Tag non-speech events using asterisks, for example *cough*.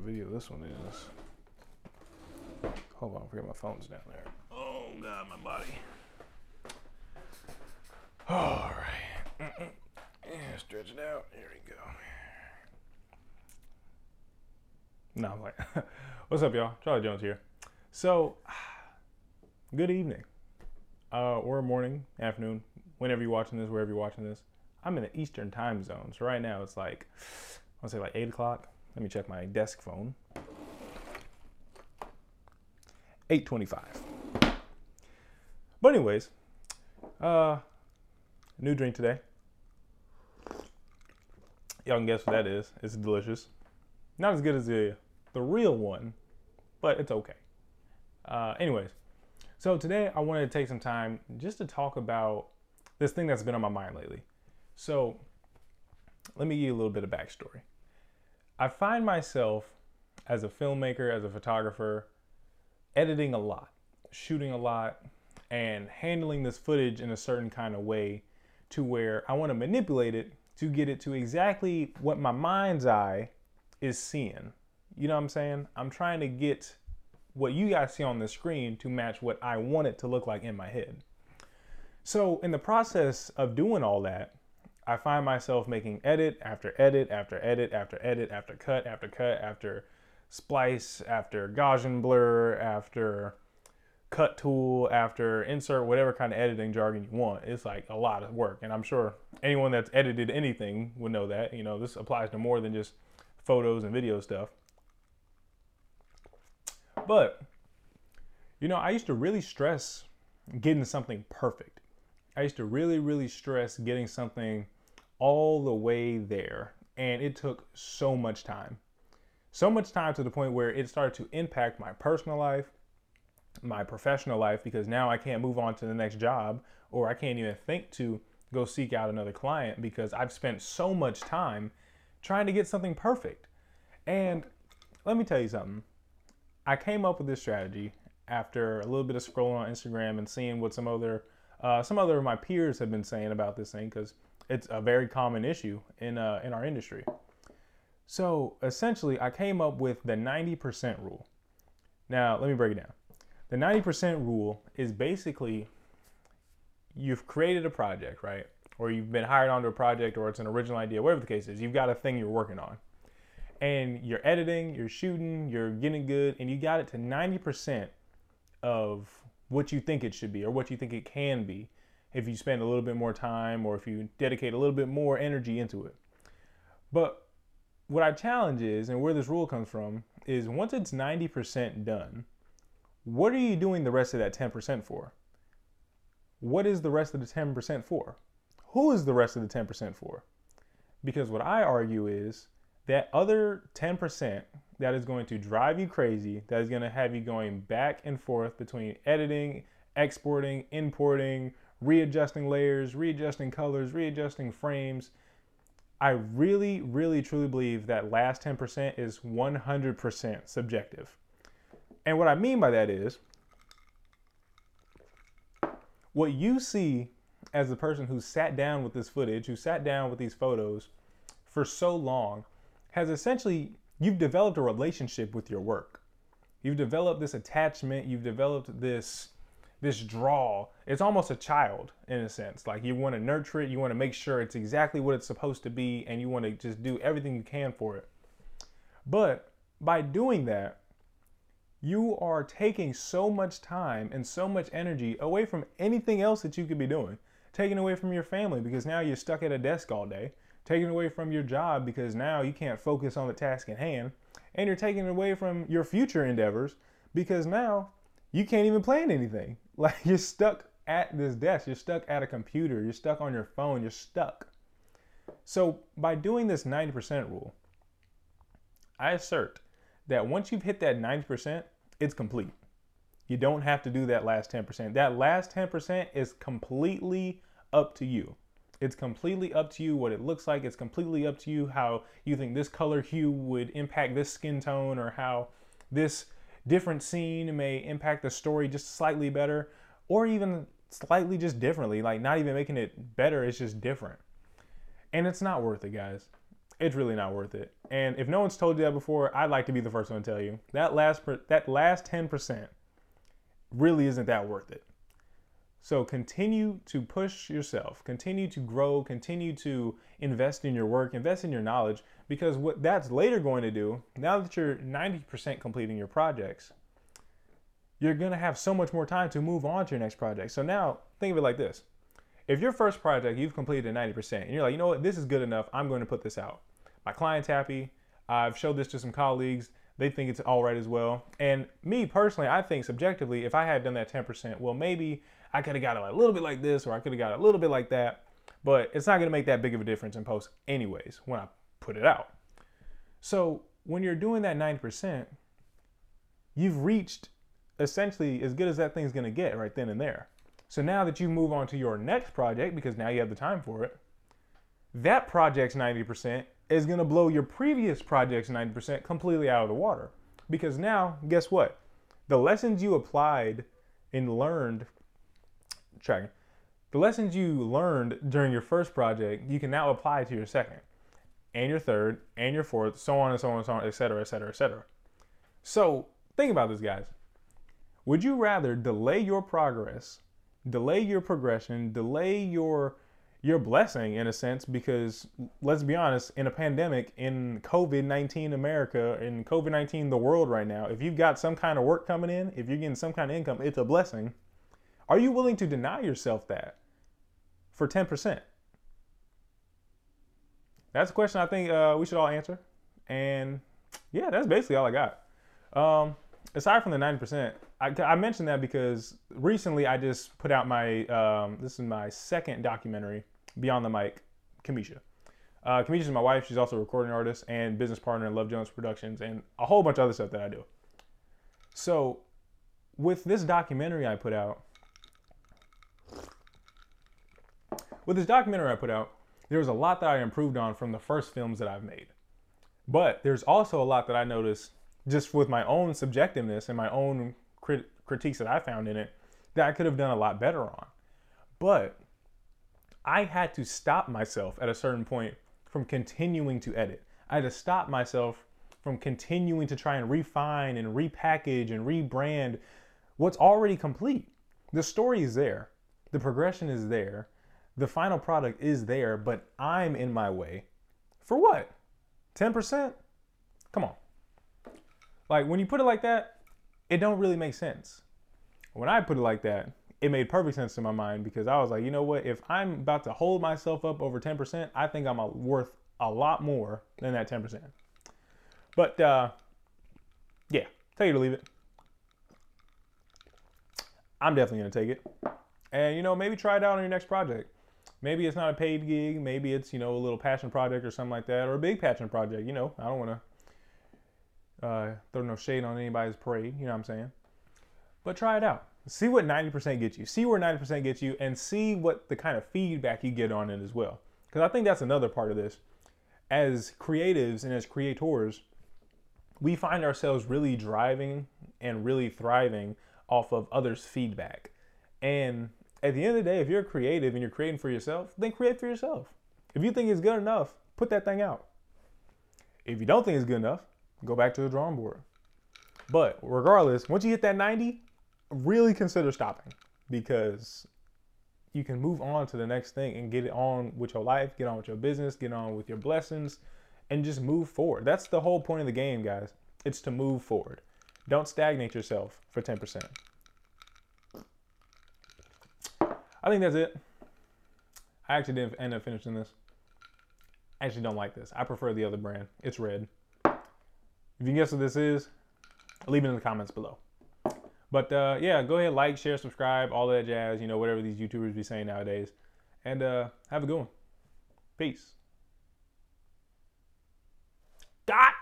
video this one is. Hold on, forget my phone's down there. Oh god, my body. All right. Yeah, stretch it out. Here we go. No, I'm like, *laughs* what's up, y'all? Charlie Jones here. So, *sighs* good evening, uh, or morning, afternoon, whenever you're watching this, wherever you're watching this. I'm in the Eastern time zone, so right now it's like, I want to say like 8 o'clock. Let me check my desk phone. 8:25. But anyways, uh, new drink today. Y'all can guess what that is. It's delicious. Not as good as the the real one, but it's okay. Uh, anyways, so today I wanted to take some time just to talk about this thing that's been on my mind lately. So let me give you a little bit of backstory. I find myself as a filmmaker, as a photographer, editing a lot, shooting a lot, and handling this footage in a certain kind of way to where I want to manipulate it to get it to exactly what my mind's eye is seeing. You know what I'm saying? I'm trying to get what you guys see on the screen to match what I want it to look like in my head. So, in the process of doing all that, I find myself making edit after edit after edit after edit after cut after cut after splice after Gaussian blur after cut tool after insert whatever kind of editing jargon you want. It's like a lot of work. And I'm sure anyone that's edited anything would know that. You know, this applies to more than just photos and video stuff. But, you know, I used to really stress getting something perfect. I used to really, really stress getting something all the way there. And it took so much time. So much time to the point where it started to impact my personal life, my professional life, because now I can't move on to the next job or I can't even think to go seek out another client because I've spent so much time trying to get something perfect. And let me tell you something. I came up with this strategy after a little bit of scrolling on Instagram and seeing what some other uh, some other of my peers have been saying about this thing because it's a very common issue in uh, in our industry. So essentially, I came up with the 90% rule. Now, let me break it down. The 90% rule is basically you've created a project, right? Or you've been hired onto a project, or it's an original idea, whatever the case is. You've got a thing you're working on and you're editing, you're shooting, you're getting good, and you got it to 90% of what you think it should be or what you think it can be if you spend a little bit more time or if you dedicate a little bit more energy into it. But what I challenge is, and where this rule comes from, is once it's 90% done, what are you doing the rest of that 10% for? What is the rest of the 10% for? Who is the rest of the 10% for? Because what I argue is that other 10% that is going to drive you crazy, that is going to have you going back and forth between editing, exporting, importing, readjusting layers, readjusting colors, readjusting frames. I really, really, truly believe that last 10% is 100% subjective. And what I mean by that is what you see as the person who sat down with this footage, who sat down with these photos for so long, has essentially you've developed a relationship with your work. You've developed this attachment, you've developed this this draw. It's almost a child in a sense. Like you want to nurture it, you want to make sure it's exactly what it's supposed to be and you want to just do everything you can for it. But by doing that, you are taking so much time and so much energy away from anything else that you could be doing. Taking away from your family because now you're stuck at a desk all day taken away from your job because now you can't focus on the task at hand, and you're taken away from your future endeavors because now you can't even plan anything. *laughs* Like you're stuck at this desk, you're stuck at a computer, you're stuck on your phone, you're stuck. So by doing this 90% rule, I assert that once you've hit that 90%, it's complete. You don't have to do that last 10%. That last 10% is completely up to you. It's completely up to you what it looks like. It's completely up to you how you think this color hue would impact this skin tone or how this different scene may impact the story just slightly better or even slightly just differently. Like not even making it better, it's just different. And it's not worth it, guys. it's really not worth it. And if no one's told you that before, I'd like to be the first one to tell you that last per, that last 10% really isn't that worth it. So continue to push yourself, continue to grow, continue to invest in your work, invest in your knowledge, because what that's later going to do, now that you're 90% completing your projects, you're going to have so much more time to move on to your next project. So now think of it like this. If your first project you've completed 90% and you're like, you know what, this is good enough, I'm going to put this out. My client's happy. I've showed this to some colleagues. They think it's all right as well. And me personally, I think subjectively, if I had done that 10%, well, maybe I could have got a little bit like this or I could have got a little bit like that. But it's not going to make that big of a difference in post, anyways, when I put it out. So when you're doing that 90%, you've reached essentially as good as that thing's going to get right then and there. So now that you move on to your next project, because now you have the time for it, that project's 90% is going to blow your previous project's 90% completely out of the water. Because now, guess what? The lessons you applied and learned, tracking, the lessons you learned during your first project, you can now apply to your second, and your third, and your fourth, so on and so on and so on, et cetera, et cetera, et cetera. So think about this, guys. Would you rather delay your progress, delay your progression, delay your your blessing in a sense because let's be honest in a pandemic in covid-19 america in covid-19 the world right now if you've got some kind of work coming in if you're getting some kind of income it's a blessing are you willing to deny yourself that for 10% that's a question i think uh, we should all answer and yeah that's basically all i got um, aside from the 90% I, I, mentioned that because recently I just put out my um, this is my second documentary, Beyond the Mic, Kamisha. Uh, Kamisha is my wife. She's also a recording artist and business partner in Love Jones Productions and a whole bunch of other stuff that I do. So, with this documentary I put out, with this documentary I put out, there was a lot that I improved on from the first films that I've made. But there's also a lot that I noticed just with my own subjectiveness and my own crit- critiques that I found in it that I could have done a lot better on. But I had to stop myself at a certain point from continuing to edit. I had to stop myself from continuing to try and refine and repackage and rebrand what's already complete. The story is there, the progression is there, the final product is there, but I'm in my way. For what? 10%? Come on. Like when you put it like that, it don't really make sense. When I put it like that, it made perfect sense to my mind because I was like, you know what? If I'm about to hold myself up over 10%, I think I'm worth a lot more than that 10%. But uh, yeah, take it or leave it. I'm definitely gonna take it, and you know maybe try it out on your next project. Maybe it's not a paid gig. Maybe it's you know a little passion project or something like that, or a big passion project. You know, I don't want to uh, throw no shade on anybody's parade, you know what I'm saying? But try it out. See what 90% gets you. See where 90% gets you and see what the kind of feedback you get on it as well. Because I think that's another part of this. As creatives and as creators, we find ourselves really driving and really thriving off of others' feedback. And at the end of the day, if you're creative and you're creating for yourself, then create for yourself. If you think it's good enough, put that thing out. If you don't think it's good enough, go back to the drawing board. But regardless, once you hit that 90, really consider stopping because you can move on to the next thing and get it on with your life, get on with your business, get on with your blessings, and just move forward. That's the whole point of the game, guys. It's to move forward. Don't stagnate yourself for 10%. I think that's it. I actually didn't end up finishing this. I actually don't like this. I prefer the other brand. It's red. If you can guess what this is, leave it in the comments below. But uh, yeah, go ahead, like, share, subscribe, all that jazz, you know, whatever these YouTubers be saying nowadays. And uh, have a good one. Peace. Dot.